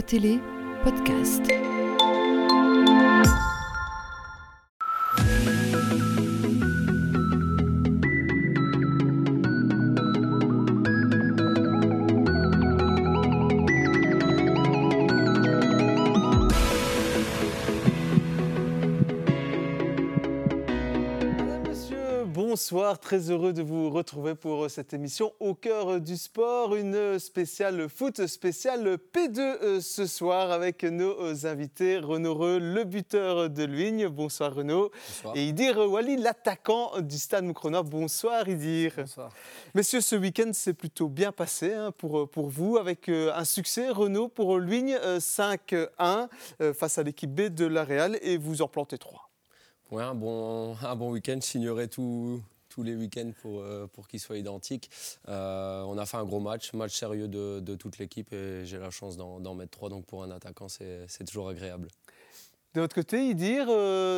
Télé podcast. Bonsoir, très heureux de vous retrouver pour cette émission au cœur du sport, une spéciale foot, spéciale P2 euh, ce soir avec nos euh, invités Renaud Reux, le buteur de Luigne. Bonsoir Renaud. Bonsoir. Et Idir Wali, l'attaquant du Stade Moukronois. Bonsoir Idir. Bonsoir. Messieurs, ce week-end s'est plutôt bien passé hein, pour, pour vous avec euh, un succès Renaud pour Luigne euh, 5-1 euh, face à l'équipe B de la Real et vous en plantez 3. Ouais, un bon, un bon week-end. Je signerai tout- tous les week-ends pour, euh, pour qu'ils soient identiques. Euh, on a fait un gros match, match sérieux de, de toute l'équipe et j'ai la chance d'en d'en mettre trois. Donc pour un attaquant, c'est toujours agréable. De votre côté, Idir,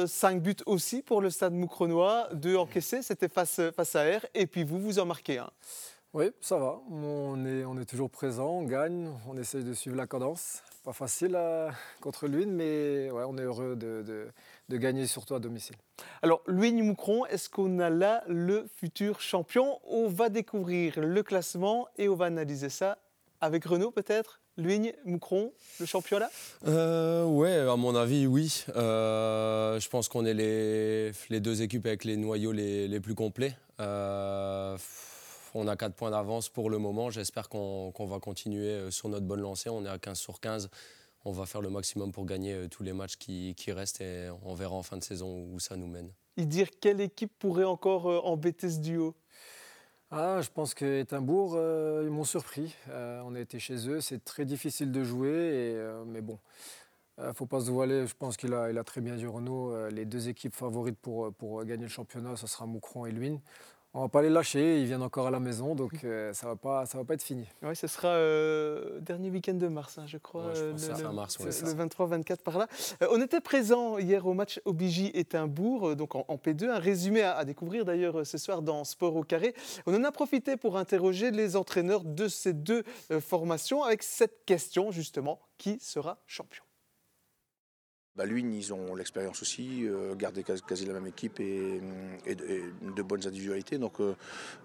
5 buts aussi pour le stade Moukronois, 2 encaissés, c'était face, face à R, et puis vous, vous en marquez un. Oui, ça va. On est, on est toujours présent, on gagne, on essaye de suivre la cadence. Pas facile euh, contre l'une, mais ouais, on est heureux de, de- de gagner surtout à domicile. Alors, Louis-Moukron, est-ce qu'on a là le futur champion? On va découvrir le classement et on va analyser ça avec Renaud peut-être? Louis-Moukron, le championnat? Euh, ouais, à mon avis, oui. Euh, je pense qu'on est les, les deux équipes avec les noyaux les, les plus complets. Euh, on a 4 points d'avance pour le moment. J'espère qu'on va continuer euh, sur notre bonne lancée. On est à 15 sur 15. On va faire le maximum pour gagner euh, tous les matchs qui, qui restent et on verra en fin de saison où ça nous mène. Idir, quelle équipe pourrait encore euh, embêter ce duo? Ah, je pense que Étainbourg, euh, ils m'ont surpris. Euh, on a été chez eux, c'est très difficile de jouer, et, euh, mais bon. Il ne faut pas se voiler, je pense qu'il a, il a très bien dit Renaud. euh, les deux équipes favorites pour, pour gagner le championnat, ce sera Moucron et Luynes. On ne va pas les lâcher, ils viennent encore à la maison, donc euh, ça ne va, pas- ça va pas être fini. Oui, ce sera euh, dernier week-end de mars, hein, je crois. Ouais, je euh, pense le- le- mars, ouais, le c'est ça. 23-24 par là. Euh, on était présent hier au match Obigi Étainbourg, euh, donc en, en P2. Un résumé à, à découvrir d'ailleurs ce soir dans Sport au carré. On en a profité pour interroger les entraîneurs de ces deux formations avec cette question justement qui sera champion? Bah, Luynes, ils ont l'expérience aussi, euh, garder quasi, quasi la même équipe et, et de, et de bonnes individualités. Donc, euh,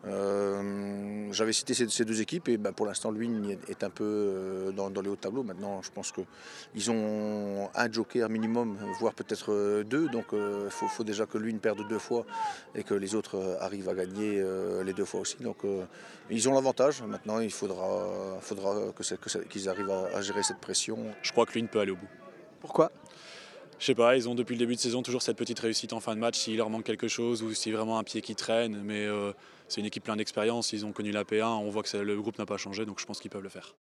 euh, j'avais cité ces, ces deux équipes et bah, pour l'instant, Luynes est, un peu euh, dans, dans les hauts tableaux. Maintenant, je pense qu'ils ont un joker minimum, voire peut-être deux. Donc, il faut, faut déjà que Luynes perde deux fois et que les autres arrivent à gagner euh, les deux fois aussi. Donc, euh, ils ont l'avantage. Maintenant, il faudra, que qu'ils arrivent à, à gérer cette pression. Je crois que l'une peut aller au bout. Pourquoi? Je sais pas, ils ont depuis le début de saison toujours cette petite réussite en fin de match s'il leur manque quelque chose ou si vraiment un pied qui traîne. Mais euh, c'est une équipe pleine d'expérience, ils ont connu la P1, on voit que le groupe n'a pas changé, donc je pense qu'ils peuvent le faire.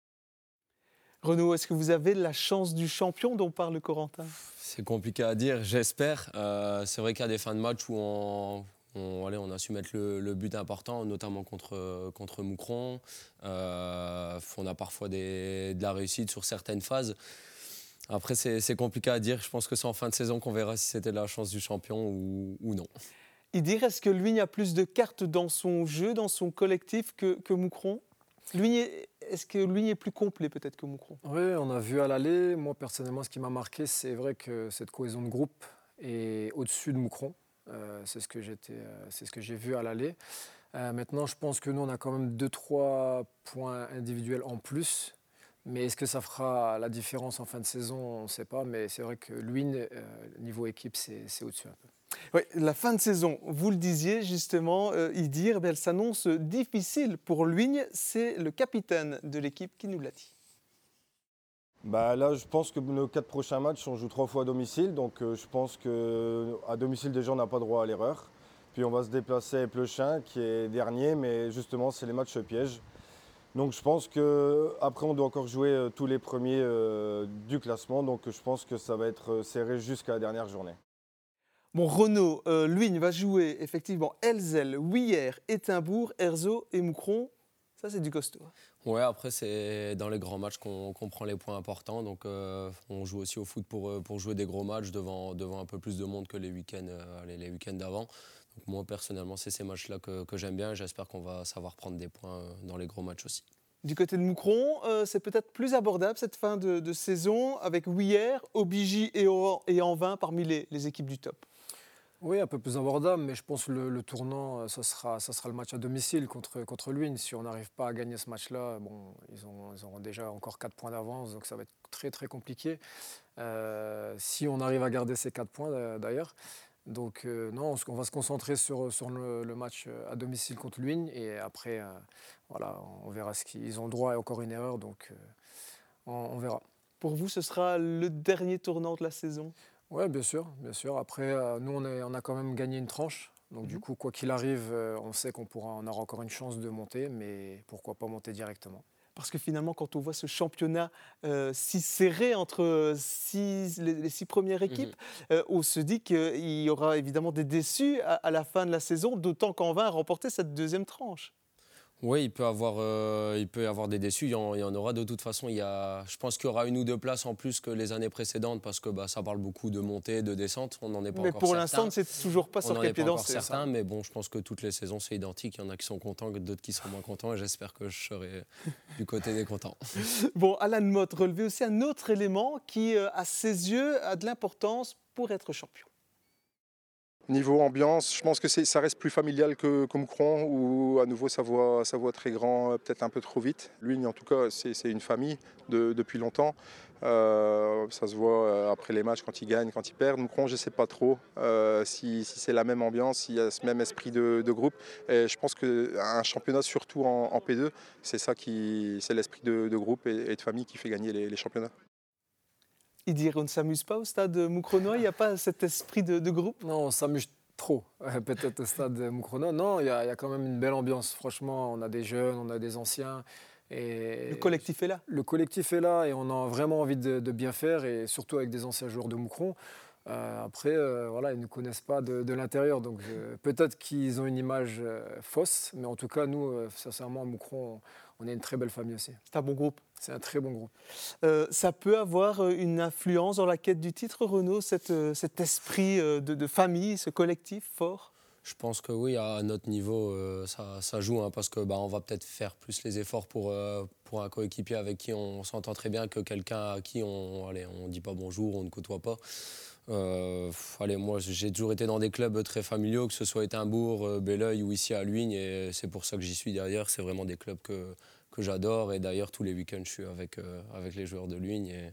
Renaud, est-ce que vous avez la chance du champion dont parle Corentin? C'est compliqué à dire, j'espère. Euh, c'est vrai qu'il y a des fins de match où on, on- allez, on a su mettre le, le but important, notamment contre, contre Moucron. Euh, on a parfois des- de la réussite sur certaines phases. Après, c'est compliqué à dire. Je pense que c'est en fin de saison qu'on verra si c'était la chance du champion ou, ou non. Idir, est-ce que Luigne a plus de cartes dans son jeu, dans son collectif que, que est- Est-ce que Luigne est plus complet peut-être que Moukron Oui, on a vu à l'aller. Moi, personnellement, ce qui m'a marqué, c'est vrai que cette cohésion de groupe est au-dessus de Moucron. Euh, c'est ce que j'étais, euh, c'est ce que j'ai vu à l'aller. Euh, maintenant, je pense que nous, on a quand même deux, trois points individuels en plus. Mais est-ce que ça fera la différence en fin de saison? On ne sait pas. Mais c'est vrai que Luynes, euh, niveau équipe, c'est, c'est au-dessus un peu. Oui, la fin de saison, vous le disiez justement, euh, Idir, eh bien, elle s'annonce difficile pour Luigne. C'est le capitaine de l'équipe qui nous l'a dit. Bah là, je pense que nos quatre prochains matchs, on joue trois fois à domicile. Donc euh, je pense qu'à domicile, déjà, on n'a pas droit à l'erreur. Puis on va se déplacer avec le chien qui est dernier, mais justement, c'est les matchs pièges. Donc je pense qu'après, on doit encore jouer euh, tous les premiers euh, du classement. Donc je pense que ça va être euh, serré jusqu'à la dernière journée. Bon, Renaud, euh, Luigne va jouer effectivement Elzel, Ouiller, Étainbourg, Erzo et Moukron. Ça, c'est du costaud. Ouais, après, c'est dans les grands matchs qu'on prend les points importants. Donc, euh, on joue aussi au foot pour, pour jouer des gros matchs devant, devant un peu plus de monde que les week-ends euh, week-ends d'avant. Donc, moi, personnellement, c'est ces matchs-là que, que j'aime bien. J'espère qu'on va savoir prendre des points euh, dans les gros matchs aussi. Du côté de Moucron, euh, c'est peut-être plus abordable cette fin de, saison avec Ouillère, Obigi et, et Anvin parmi les, équipes du top. Oui, un peu plus abordable, mais je pense que le, tournant, euh, ça sera, ça sera le match à domicile contre, contre Si on n'arrive pas à gagner ce match-là, bon, ils, ont, ils auront déjà encore 4 points d'avance, donc ça va être très très compliqué. Euh, si on arrive à garder ces 4 points d'ailleurs. Donc non, on va se concentrer sur, sur le, match à domicile contre Luynes et après, voilà, on verra ce qu'ils ont le droit à encore une erreur, donc on, verra. Pour vous, ce sera le dernier tournant de la saison? Oui, bien sûr, bien sûr. Après, nous, on, on, a quand même gagné une tranche. Donc du mhm. coup, quoi qu'il arrive, on sait qu'on pourra, on aura encore une chance de monter, mais pourquoi pas monter directement parce que finalement, quand on voit ce championnat euh, si serré entre les, six premières équipes, mhm. euh, on se dit qu'il y aura évidemment des déçus à, à la fin de la saison, d'autant qu'en va remporter cette deuxième tranche. Oui, il peut, avoir, euh, il peut y avoir des déçus. Il y, en, aura de toute façon. Il y a, je pense qu'il y aura une ou deux places en plus que les années précédentes parce que bah, ça parle beaucoup de montée, de descente. On n'en est pas mais pour l'instant, c'est toujours pas sur quel pied danser. certain, mais bon, je pense que toutes les saisons, c'est identique. Il y en a qui sont contents, d'autres qui sont moins contents. Et j'espère que je serai du côté des contents. bon, Alan Mott relevait aussi un autre élément qui, euh, à ses yeux, a de l'importance pour être champion. Niveau ambiance, je pense que ça reste plus familial que, Moucron, où à nouveau ça voit, ça voit très grand, euh, peut-être un peu trop vite. Lui, en tout cas, c'est une famille depuis longtemps. Euh, ça se voit euh, après les matchs quand il gagne, quand il perd. Moucron, je ne sais pas trop si, c'est la même ambiance, s'il y a ce même esprit de, groupe. Et je pense qu'un championnat, surtout en, P2, c'est ça qui, c'est l'esprit de, groupe et, de famille qui fait gagner les, championnats. Il dirait on ne s'amuse pas au stade Moucronois, il n'y a pas cet esprit de, groupe? Non, on s'amuse trop, peut-être au stade Moucronois. Non, il y, a quand même une belle ambiance. Franchement, on a des jeunes, on a des anciens. Et le collectif est là. Le collectif est là et on a vraiment envie de, bien faire et surtout avec des anciens joueurs de Moucron. Euh, après, euh, voilà, ils ne connaissent pas de, l'intérieur, donc euh, peut-être qu'ils ont une image fausse, mais en tout cas, nous, sincèrement, à Moucron, on est une très belle famille aussi. C'est un bon groupe. C'est un très bon groupe. Euh, ça peut avoir euh, une influence dans la quête du titre, Renaud, euh, cet esprit de, famille, ce collectif fort? Je pense que oui, à notre niveau, ça, joue, hein, parce que bah, on va peut-être faire plus les efforts pour, pour un coéquipier avec qui on s'entend très bien que quelqu'un à qui on ne on dit pas bonjour, on ne côtoie pas. Allez, moi, j'ai toujours été dans des clubs très familiaux, que ce soit Étimbourg, Belleuil ou ici à Luynes, et c'est pour ça que j'y suis derrière. C'est vraiment des clubs que, que j'adore. Et d'ailleurs, tous les week-ends, je suis avec, euh, avec les joueurs de Luynes. Et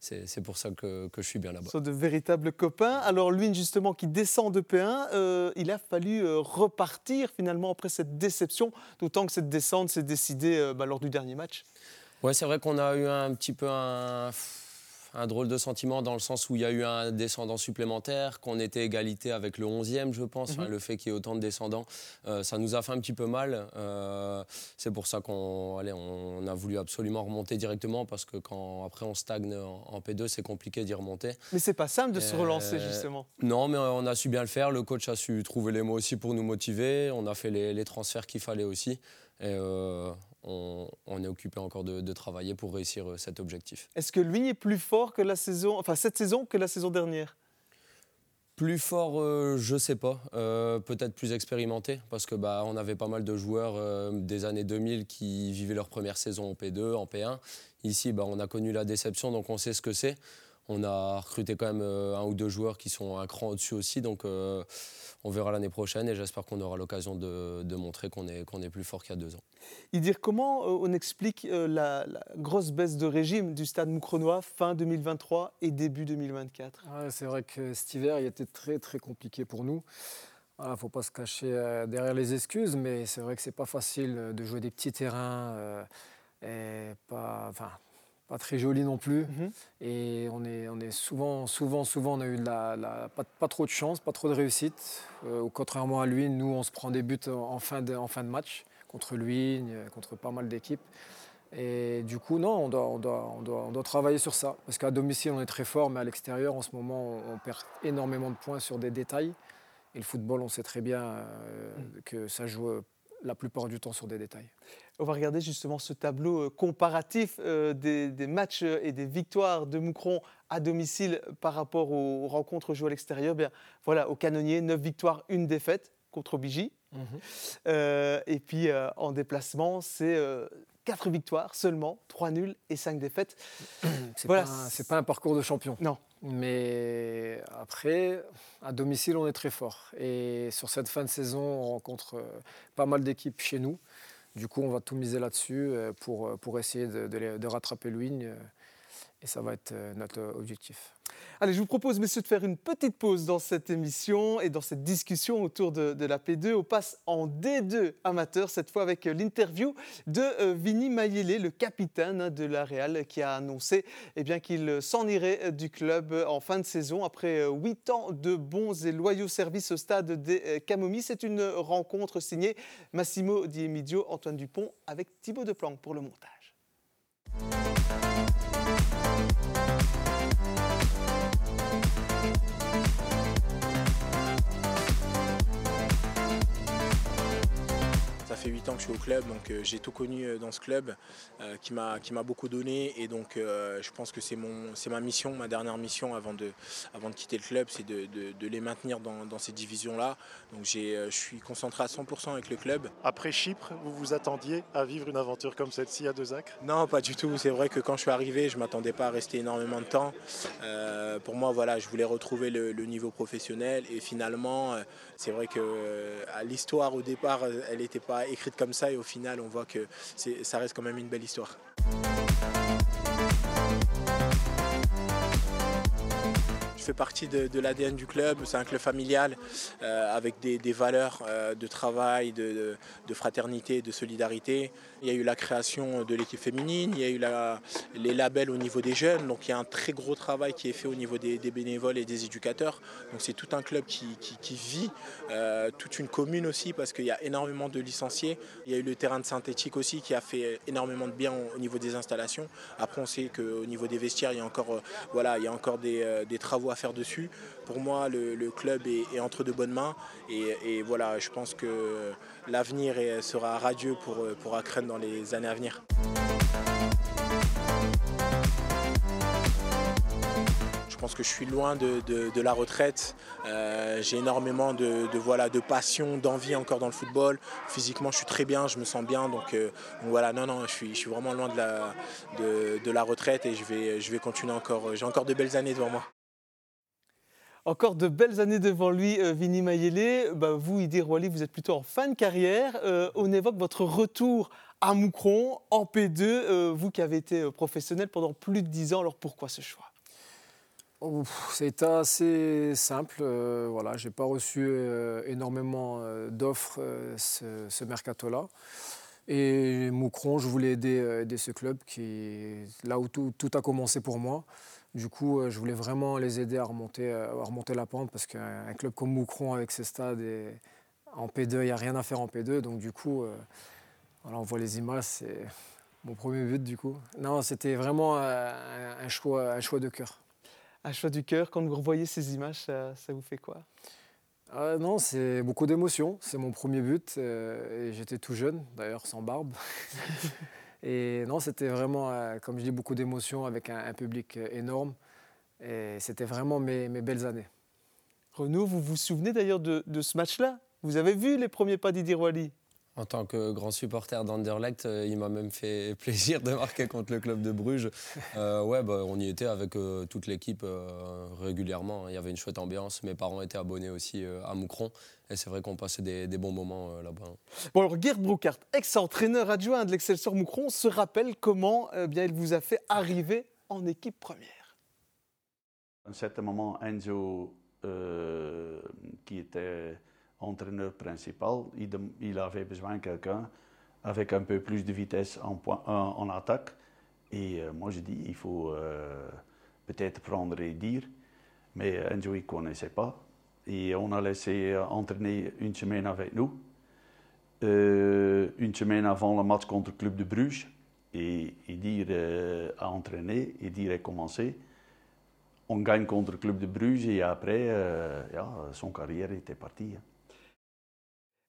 c'est pour ça que, que, je suis bien là-bas. Ce sont de véritables copains. Alors, Luynes, justement, qui descend de P1, euh, il a fallu euh, repartir finalement après cette déception, d'autant que cette descente s'est décidée bah, lors du dernier match. Ouais, c'est vrai qu'on a eu un petit peu un un drôle de sentiment dans le sens où il y a eu un descendant supplémentaire, qu'on était égalité avec le 11e, je pense. Mhm. le fait qu'il y ait autant de descendants, euh, ça nous a fait un petit peu mal. Euh, c'est pour ça qu'on on a voulu absolument remonter directement parce que quand après on stagne en, P2, c'est compliqué d'y remonter. Mais c'est pas simple de se relancer justement. Non, mais on a su bien le faire. Le coach a su trouver les mots aussi pour nous motiver. On a fait les, transferts qu'il fallait aussi. Et euh, on, est occupé encore de, travailler pour réussir euh, cet objectif. Est-ce que lui est plus fort que la saison, enfin cette saison que la saison dernière? Plus fort, euh, je sais pas. Euh, peut-être plus expérimenté, parce que bah, on avait pas mal de joueurs des années 2000 qui vivaient leur première saison en P2, en P1. Ici, bah, on a connu la déception, donc on sait ce que c'est. On a recruté quand même euh, un ou deux joueurs qui sont un cran au-dessus aussi, donc euh, on verra l'année prochaine et j'espère qu'on aura l'occasion de, montrer qu'on est, qu'on est plus fort qu'il y a deux ans. Dire comment euh, on explique la, grosse baisse de régime du stade Moucronois fin 2023 et début 2024 C'est vrai que cet hiver, il était très très compliqué pour nous. Il ne faut pas se cacher derrière les excuses, mais c'est vrai que c'est pas facile de jouer des petits terrains. et pas, enfin, pas très joli non plus. Mhm. Et on est, on est souvent, souvent, souvent, on a eu de la, pas, trop de chance, pas trop de réussite. Euh, contrairement à lui, nous, on se prend des buts en fin de, en fin de match, contre lui, contre pas mal d'équipes. Et du coup, non, on doit, on doit, on doit, on doit travailler sur ça. Parce qu'à domicile, on est très fort, mais à l'extérieur, en ce moment, on, perd énormément de points sur des détails. Et le football, on sait très bien euh, mhm. que ça joue la plupart du temps sur des détails. On va regarder justement ce tableau euh, comparatif euh, des, matchs et des victoires de Moucron à domicile par rapport aux rencontres jouées à l'extérieur. Bien, voilà, au canonnier, 9 victoires, une défaite contre Bigi. Mhm. Euh, et puis en déplacement, c'est 4 victoires seulement, 3 nuls et 5 défaites. C'est voilà. pas, pas, un parcours de champion. Non. Mais après, à domicile, on est très fort. Et sur cette fin de saison, on rencontre euh, pas mal d'équipes chez nous. Du coup, on va tout miser là-dessus euh, pour, euh, pour essayer de, de, de rattraper Louigne. Et ça va être notre objectif. Allez, je vous propose, messieurs, de faire une petite pause dans cette émission et dans cette discussion autour de, la P2. On passe en D2 amateur, cette fois avec l'interview de euh, Vini Mayele, le capitaine hein, de la Real, qui a annoncé eh qu'il s'en irait euh, du club en fin de saison après euh, huit ans de bons et loyaux services au stade des Camomis. C'est une rencontre signée Massimo Di Emidio, Antoine Dupont avec Thibaut Deplanque pour le montage. Fait 8 ans que je suis au club, donc euh, j'ai tout connu euh, dans ce club euh, qui m'a beaucoup donné et donc je pense que c'est ma mission, ma dernière mission avant de, avant de quitter le club, c'est de, de, les maintenir dans, dans ces divisions-là. Donc je suis concentré à 100% avec le club. Après Chypre, vous vous attendiez à vivre une aventure comme celle-ci à Deux Acres? Non, pas du tout. C'est vrai que quand je suis arrivé, je ne m'attendais pas à rester énormément de temps. pour moi, voilà, je voulais retrouver le, le niveau professionnel et finalement, c'est vrai que l'histoire au départ, elle n'était pas écrite comme ça et au final on voit que ça reste quand même une belle histoire. Fait partie de, l'ADN du club. C'est un club familial euh, avec des, valeurs euh, de travail, de, fraternité, de solidarité. Il y a eu la création de l'équipe féminine, il y a eu les labels au niveau des jeunes. Donc il y a un très gros travail qui est fait au niveau des, bénévoles et des éducateurs. Donc c'est tout un club qui, vit, euh, toute une commune aussi parce qu'il y a énormément de licenciés. Il y a eu le terrain de synthétique aussi qui a fait énormément de bien au, niveau des installations. Après on sait qu'au niveau des vestiaires, il y a encore, voilà, il y a encore des, des travaux faire dessus. Pour moi, le, club est, entre de bonnes mains. Et, voilà, je pense que l'avenir sera radieux pour, pour dans les années à venir. Je pense que je suis loin de, la retraite. Euh, j'ai énormément de, voilà, de passion, d'envie encore dans le football. Physiquement, je suis très bien, je me sens bien. Donc, euh, voilà, non, non, je suis, je suis vraiment loin de la, de, la retraite et je vais, je vais continuer encore. J'ai encore de belles années devant moi. Encore de belles années devant lui, euh, Vini Mayele. Bah, vous, Idir Wali, vous êtes plutôt en fin de carrière. Euh, on évoque votre retour à Moucron, en P2, euh, vous qui avez été professionnel pendant plus de 10 ans. Alors pourquoi ce choix? C'est assez simple. voilà, je n'ai pas reçu énormément d'offres ce mercato-là. Et Moucron, je voulais aider, aider, ce club, qui, là où tout, a commencé pour moi. Du coup, euh, je voulais vraiment les aider à remonter, euh, à remonter la pente parce qu'un club comme Moucron avec ses stades et en P2, il n'y a rien à faire en P2. Donc du coup, euh, on voit les images, c'est mon premier but du coup. Non, c'était vraiment un, choix, un choix de cœur. Un choix du cœur, quand vous revoyez ces images, ça, vous fait quoi? Non, c'est beaucoup d'émotions. C'est mon premier but et j'étais tout jeune, d'ailleurs sans barbe. Et non, c'était vraiment, euh, comme je dis, beaucoup d'émotions avec un, public euh, énorme. Et c'était vraiment mes, belles années. Renaud, vous vous souvenez d'ailleurs de, ce match-là? Vous avez vu les premiers pas d'Idir Wali en tant que grand supporter d'Anderlecht, euh, il m'a même fait plaisir de marquer contre le club de Bruges. ouais, bah, on y était avec toute l'équipe régulièrement. Il y avait une chouette ambiance. Mes parents étaient abonnés aussi à Moucron. Et c'est vrai qu'on passait des, bons moments euh, là-bas. Bon, alors Gerd Broekart, ex-entraîneur adjoint de l'Excelsior Moucron, se rappelle comment bien, il vous a fait arriver en équipe première. À un certain moment, Enzo, euh, qui était entraîneur principal, il, avait besoin de quelqu'un avec un peu plus de vitesse en, en attaque. Et euh, moi, je dis, il faut peut-être prendre et dire. Mais Enzo, il ne connaissait pas. Et on a laissé euh, entraîner une semaine avec nous. Euh, une semaine avant le match contre le club de Bruges. Et, et dire euh, à entraîner et dire à commencer. On gagne contre le club de Bruges et après, son carrière était partie. Hein.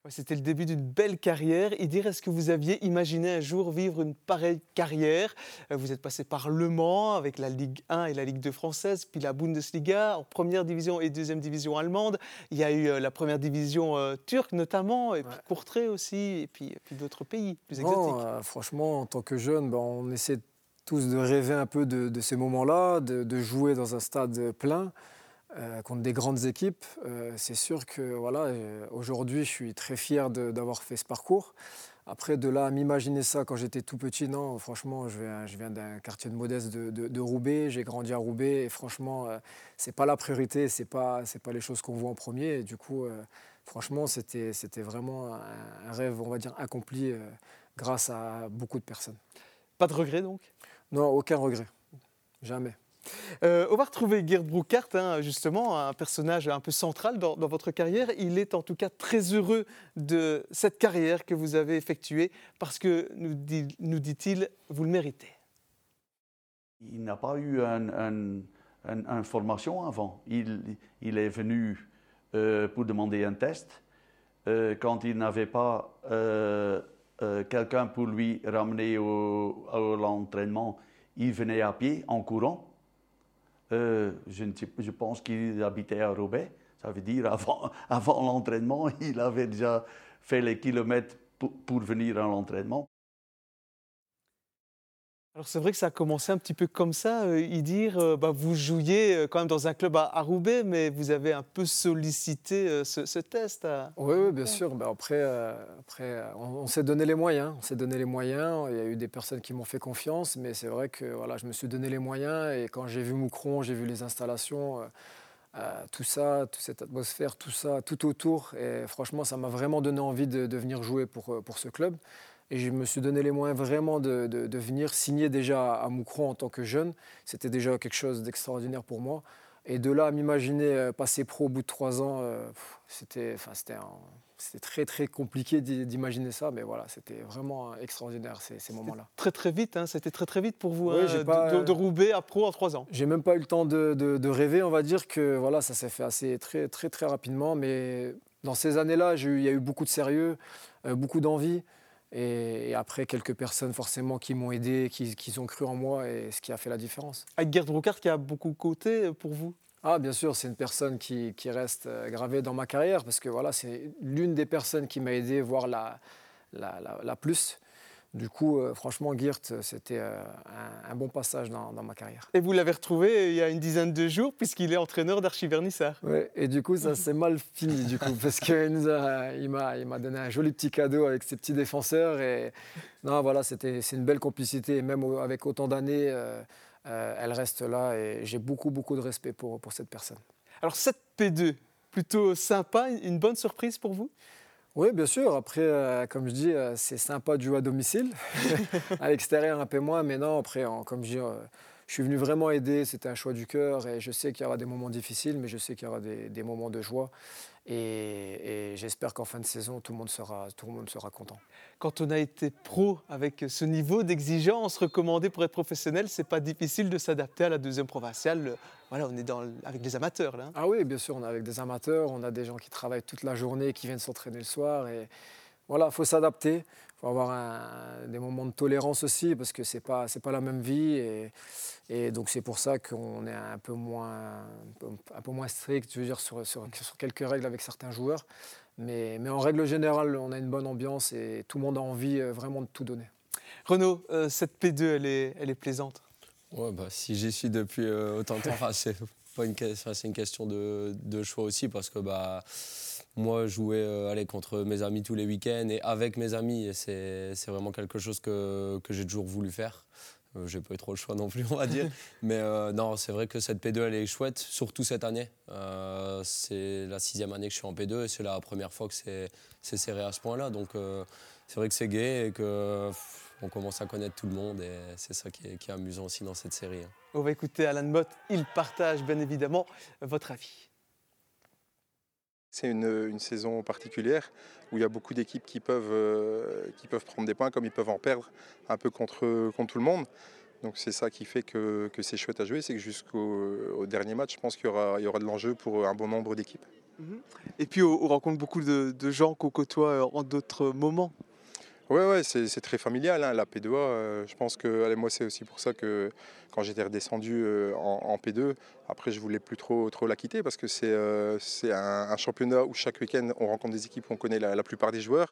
C'était le début d'une belle carrière. Et dire, est-ce que vous aviez imaginé un jour vivre une pareille carrière? Euh, Vous êtes passé par Le Mans avec la Ligue 1 et la Ligue 2 française, puis la Bundesliga en première division et deuxième division allemande. Il y a eu euh, la première division euh, turque notamment, et puis Courtrai aussi, et puis, d'autres pays plus exotiques. franchement, en tant que jeune, ben, on essaie tous de rêver un peu de, ces moments-là, de, jouer dans un stade plein. Euh, contre des grandes équipes. Euh, c'est sûr que voilà, euh, aujourd'hui, je suis très fier d'avoir fait ce parcours. Après, de là à m'imaginer ça quand j'étais tout petit, non, franchement, je viens, je viens d'un quartier de modeste de, Roubaix, j'ai grandi à Roubaix, et franchement, c'est pas la priorité, c'est pas, pas les choses qu'on voit en premier. Et du coup, franchement, c'était vraiment un, rêve, on va dire, accompli grâce à beaucoup de personnes. Pas de regret donc? Non, aucun regret, jamais. Euh, on va retrouver Gerd Broekart, hein, justement, un personnage un peu central dans, votre carrière. Il est en tout cas très heureux de cette carrière que vous avez effectuée parce que, nous, dit-il, vous le méritez. Il n'a pas eu une un, formation avant. Il, est venu euh, pour demander un test. Euh, quand il n'avait pas quelqu'un pour lui ramener au, à l'entraînement, il venait à pied en courant. Euh, je, pense qu'il habitait à Roubaix. Ça veut dire avant, l'entraînement, il avait déjà fait les kilomètres pour venir à l'entraînement. Alors c'est vrai que ça a commencé un petit peu comme ça, euh, y dire, euh, bah, vous jouiez euh, quand même dans un club à, Roubaix, mais vous avez un peu sollicité ce, test. Oui, bien sûr. Bah, après, après on, s'est donné les moyens. On s'est donné les moyens. Il y a eu des personnes qui m'ont fait confiance, mais c'est vrai que voilà, je me suis donné les moyens. Et quand j'ai vu Moucron, j'ai vu les installations. tout ça, toute cette atmosphère, tout ça, tout autour. Et franchement, ça m'a vraiment donné envie de, de venir jouer pour, pour ce club. Et je me suis donné les moyens vraiment de, de, venir signer déjà à Moucron en tant que jeune. C'était déjà quelque chose d'extraordinaire pour moi. Et de là à m'imaginer euh, passer pro au bout de trois ans, euh, c'était, enfin, c'était, très très compliqué d'imaginer ça, mais voilà, c'était vraiment extraordinaire ces, ces moments-là. Très très vite, hein, c'était très très vite pour vous hein, de, de, Roubaix à pro en trois ans. J'ai même pas eu le temps de, de, rêver, on va dire que voilà, ça s'est fait assez très très très rapidement, mais dans ces années-là, il y a eu beaucoup de sérieux, euh, beaucoup d'envie. Et, après, quelques personnes forcément qui m'ont aidé, qui, qui, ont cru en moi, et ce qui a fait la différence. Avec Gerd Brocard qui a beaucoup côté pour vous? Ah, bien sûr, c'est une personne qui, qui, reste euh, gravée dans ma carrière parce que voilà, c'est l'une des personnes qui m'a aidé, voire la, la, la, la plus. Du coup, euh, franchement, Geert, c'était euh, un, bon passage dans, ma carrière. Et vous l'avez retrouvé il y a une dizaine de jours, puisqu'il est entraîneur d'Archivernissard. Oui, et du coup, ça s'est mal fini, du coup, parce qu'il m'a donné un joli petit cadeau avec ses petits défenseurs. Et non, voilà, c'est une belle complicité. Et même avec autant d'années, euh, elle reste là. Et j'ai beaucoup, beaucoup de respect pour, pour cette personne. Alors, cette P2, plutôt sympa, une bonne surprise pour vous? Oui, bien sûr. Après, euh, comme je dis, euh, c'est sympa de jouer à domicile. à l'extérieur, un peu moins. Mais non, après, comme je dis, euh, je suis venu vraiment aider. C'était un choix du cœur. Et je sais qu'il y aura des moments difficiles, mais je sais qu'il y aura des moments de joie. Et, j'espère qu'en fin de saison, tout le, monde sera, tout le monde sera content. Quand on a été pro avec ce niveau d'exigence recommandé pour être professionnel, c'est pas difficile de s'adapter à la deuxième provinciale. Voilà, on est dans, avec des amateurs là. Hein. Ah oui, bien sûr, on est avec des amateurs, on a des gens qui travaillent toute la journée, qui viennent s'entraîner le soir. Et voilà, il faut s'adapter. Il faut avoir des moments de tolérance aussi, parce que ce n'est pas, pas la même vie. Et, et donc c'est pour ça qu'on est un peu moins, un peu moins strict, je veux dire, sur, sur, quelques règles avec certains joueurs. Mais, mais, en règle générale, on a une bonne ambiance et tout le monde a envie euh, vraiment de tout donner. Renaud, euh, cette P2, elle est, elle est plaisante? Ouais, bah, Si j'y suis depuis euh, autant de temps, c'est pas une, une question de, de, choix aussi parce que bah, moi, jouer aller contre mes amis tous les week-ends et avec mes amis, c'est vraiment quelque chose que, que j'ai toujours voulu faire. Euh, j'ai pas eu trop le choix non plus, on va dire. Mais euh, non, c'est vrai que cette P2, elle est chouette, surtout cette année. Euh, c'est la sixième année que je suis en P2 et c'est la première fois que c'est serré à ce point-là. Donc c'est vrai que c'est gai et que on commence à connaître tout le monde et c'est ça qui est, amusant aussi dans cette série. Hein. On va écouter Alan Mott, il partage bien évidemment votre avis. C'est une, saison particulière où il y a beaucoup d'équipes qui, peuvent, euh, qui peuvent prendre des points comme ils peuvent en perdre un peu contre, tout le monde. Donc c'est ça qui fait que, c'est chouette à jouer, c'est que jusqu'au dernier match, je pense qu'il y aura, de l'enjeu pour un bon nombre d'équipes. Mhm. Et puis on, rencontre beaucoup de, gens qu'on côtoie en d'autres moments. Oui, c'est très familial, hein, la P2A. Euh, je pense que moi, c'est aussi pour ça que quand j'étais redescendu euh, en, P2, après, je voulais plus trop, trop la quitter parce que c'est euh, un, championnat où chaque week-end, on rencontre des équipes où on connaît la, la plupart des joueurs.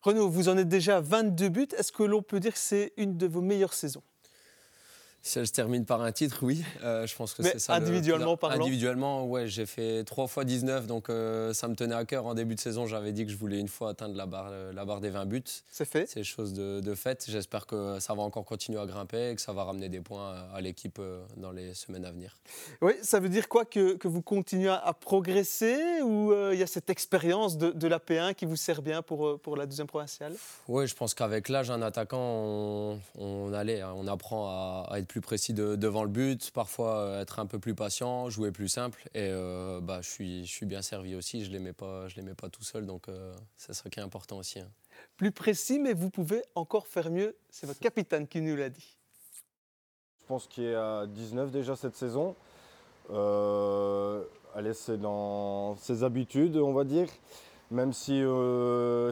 Renaud, vous en êtes déjà à 22 buts. Est-ce que l'on peut dire que c'est une de vos meilleures saisons? Si elle se termine par un titre, oui. Euh, je pense que c'est ça. Individuellement parlant Individuellement, ouais, j'ai fait 3 fois 19, donc euh, ça me tenait à cœur. En début de saison, j'avais dit que je voulais une fois atteindre la barre, euh, la barre des 20 buts. C'est fait. C'est chose de, de fait. J'espère que ça va encore continuer à grimper et que ça va ramener des points à l'équipe dans les semaines à venir. Oui, ça veut dire quoi que, que vous continuez à progresser ou il y a cette expérience de, de, la P1 qui vous sert bien pour, pour la deuxième provinciale? Oui, je pense qu'avec l'âge, un attaquant, on, on, allait, on apprend à, à être plus précis de, de devant le but, parfois euh, être un peu plus patient, jouer plus simple. Et euh, bah, je, suis, je suis bien servi aussi, je ne l'aimais pas, pas tout seul, donc euh, c'est ça qui est important aussi. Hein. Plus précis, mais vous pouvez encore faire mieux, c'est votre capitaine qui nous l'a dit. Je pense qu'il est à 19 déjà cette saison. allez, c'est dans ses habitudes, on va dire. Même si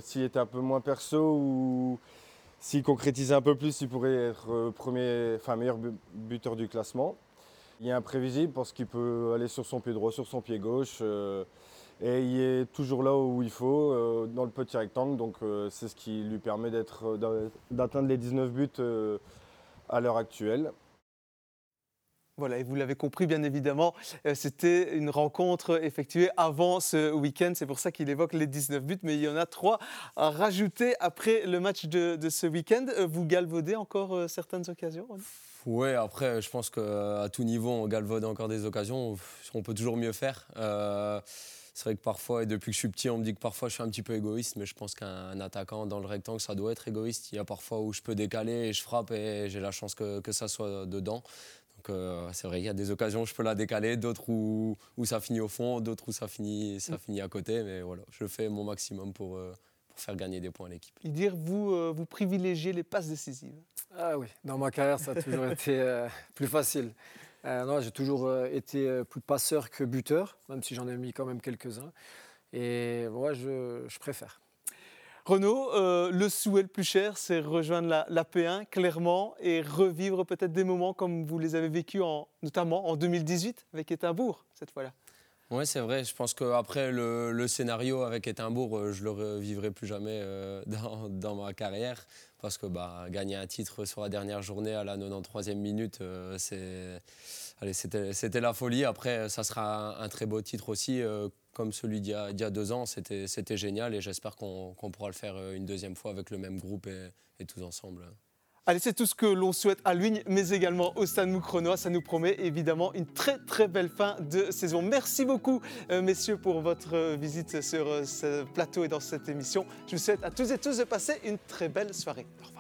s'il était un peu moins perso ou s'il concrétisait un peu plus, il pourrait être euh, premier, meilleur buteur du classement. Il est imprévisible parce qu'il peut aller sur son pied droit, sur son pied gauche. Euh, et il est toujours là où il faut, euh, dans le petit rectangle. Donc c'est ce qui lui permet d'atteindre les 19 buts à l'heure actuelle. Voilà, et vous l'avez compris, bien évidemment, euh, c'était une rencontre effectuée avant ce week-end. C'est pour ça qu'il évoque les 19 buts, mais il y en a trois à rajouter après le match de, ce week-end. Euh, vous galvaudez encore euh, certaines occasions Oui, après, je pense qu'à tout niveau, on galvaude encore des occasions. On peut toujours mieux faire. c'est vrai que parfois, et depuis que je suis petit, on me dit que parfois je suis un petit peu égoïste, mais je pense qu'un attaquant dans le rectangle, ça doit être égoïste. Il y a parfois où je peux décaler et je frappe et j'ai la chance que, que ça soit dedans. Donc euh, c'est vrai, il y a des occasions où je peux la décaler, d'autres où, où, ça finit au fond, d'autres où ça finit, ça mm. finit à côté. Mais voilà, je fais mon maximum pour, euh, pour faire gagner des points à l'équipe. Et dire, vous, euh, vous privilégiez les passes décisives? Ah oui, dans ma carrière, ça a toujours été plus facile. non, j'ai toujours été plus passeur que buteur, même si j'en ai mis quand même quelques-uns. Et moi, je, je préfère. Renaud, euh, le souhait le plus cher, c'est rejoindre la, P1 clairement et revivre peut-être des moments comme vous les avez vécus en, notamment en 2018 avec Étainbourg cette fois-là. Oui, c'est vrai. Je pense qu'après le, le, scénario avec Étainbourg, euh, je ne le revivrai plus jamais euh, dans, ma carrière. Parce que bah, gagner un titre sur la dernière journée à la 93e minute, c'était la folie. Après, ça sera un, très beau titre aussi comme celui d'il y, a deux ans, c'était génial et j'espère qu'on pourra le faire euh, une deuxième fois avec le même groupe et, tous ensemble. Allez, c'est tout ce que l'on souhaite à Lugne, mais également au Stade Moukronois. Ça nous promet évidemment une très très belle fin de saison. Merci beaucoup, euh, messieurs, pour votre euh, visite sur ce plateau et dans cette émission. Je vous souhaite à tous et tous de passer une très belle soirée. Au revoir.